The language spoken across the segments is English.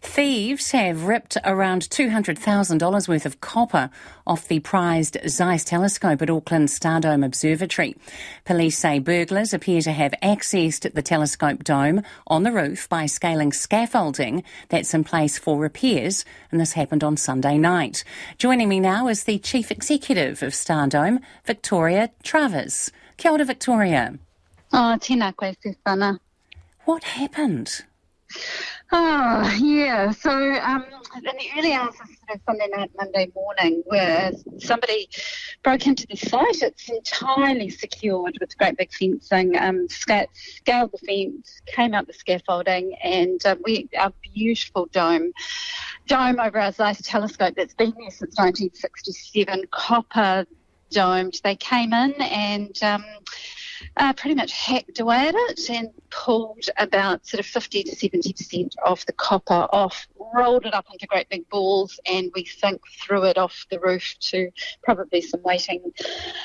Thieves have ripped around $200,000 worth of copper off the prized Zeiss telescope at Auckland Stardome Observatory. Police say burglars appear to have accessed the telescope dome on the roof by scaling scaffolding that's in place for repairs, and this happened on Sunday night. Joining me now is the Chief Executive of Stardome, Victoria Travers. Kia ora, Victoria. Oh, tēnā koe, Susana. What happened? Oh, yeah. So, um, in the early hours of sort of Sunday night, Monday morning, where somebody broke into the site, it's entirely secured with great big fencing, um, sca- scaled the fence, came out the scaffolding, and uh, we our beautiful dome, dome over our Zeiss telescope that's been there since 1967, copper domed. They came in and. Um, uh, pretty much hacked away at it and pulled about sort of 50 to 70% of the copper off, rolled it up into great big balls, and we think threw it off the roof to probably some waiting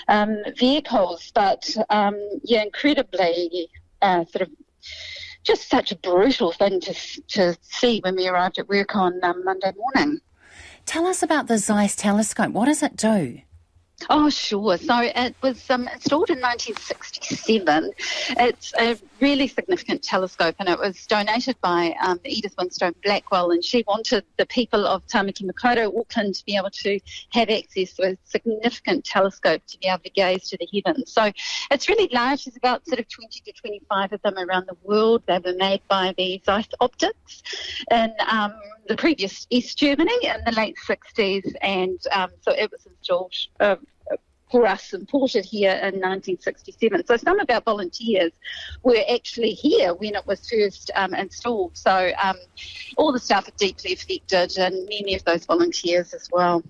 um, vehicles. But um, yeah, incredibly uh, sort of just such a brutal thing to, to see when we arrived at work on um, Monday morning. Tell us about the Zeiss telescope. What does it do? Oh, sure. So it was um, installed in 1967. It's a really significant telescope and it was donated by um, Edith Winstone Blackwell and she wanted the people of Tamaki Makaurau, Auckland, to be able to have access to a significant telescope to be able to gaze to the heavens. So it's really large. There's about sort of 20 to 25 of them around the world. They were made by the Zeiss Optics in um, the previous East Germany in the late 60s and um, so it was installed uh, for us imported here in 1967. So some of our volunteers were actually here when it was first um, installed. So um, all the staff are deeply affected, and many of those volunteers as well.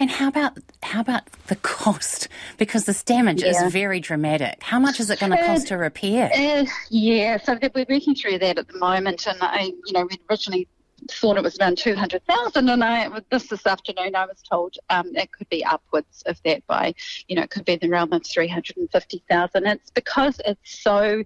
And how about how about the cost? Because this damage yeah. is very dramatic. How much is it going to cost uh, to repair? Uh, yeah, so we're working through that at the moment, and I, you know, we originally thought it was around 200,000 and I this this afternoon I was told um, it could be upwards of that by you know it could be in the realm of 350,000 it's because it's so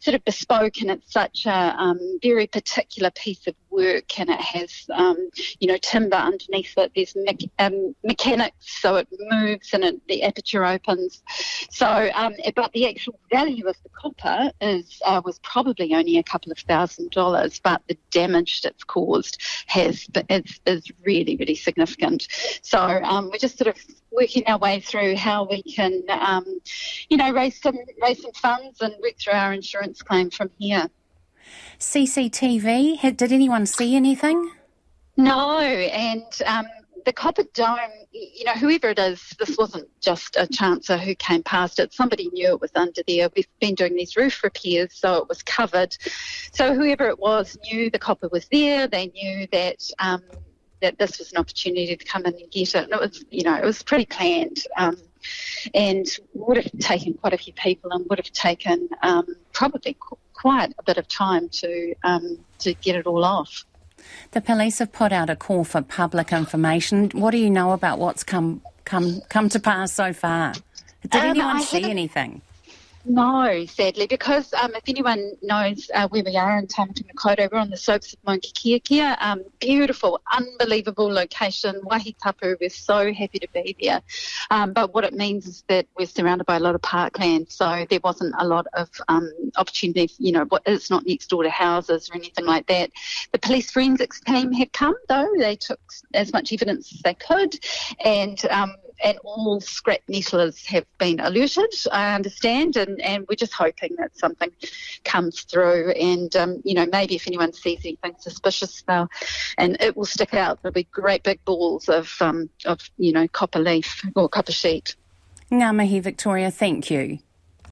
sort of bespoke and it's such a um, very particular piece of work and it has um, you know timber underneath it there's me- um, mechanics so it moves and it, the aperture opens so um, but the actual value of the copper is uh, was probably only a couple of thousand dollars but the damage that's caused has is, is really, really significant. So um, we're just sort of working our way through how we can, um, you know, raise some raise some funds and work through our insurance claim from here. CCTV. Did anyone see anything? No, and um, the copper dome, you know, whoever it is, this wasn't just a chancer who came past it. Somebody knew it was under there. We've been doing these roof repairs, so it was covered. So whoever it was knew the copper was there. They knew that. Um, that this was an opportunity to come in and get it. And it was, you know, it was pretty planned. Um, and would have taken quite a few people and would have taken um, probably quite a bit of time to um, to get it all off. The police have put out a call for public information. What do you know about what's come come come to pass so far? Did um, anyone see anything? No, sadly, because um, if anyone knows uh, where we are in Tamaki Makaurau, we're on the slopes of Maunga Um, beautiful, unbelievable location, Wahitapu. We're so happy to be there. Um, but what it means is that we're surrounded by a lot of parkland, so there wasn't a lot of um, opportunity. You know, it's not next door to houses or anything like that. The police forensics team have come though; they took as much evidence as they could, and um, and all scrap nettlers have been alerted, I understand, and, and we're just hoping that something comes through. And, um, you know, maybe if anyone sees anything suspicious, they'll, and it will stick out. There'll be great big balls of, um, of you know, copper leaf or copper sheet. Ngā mihi, Victoria, thank you.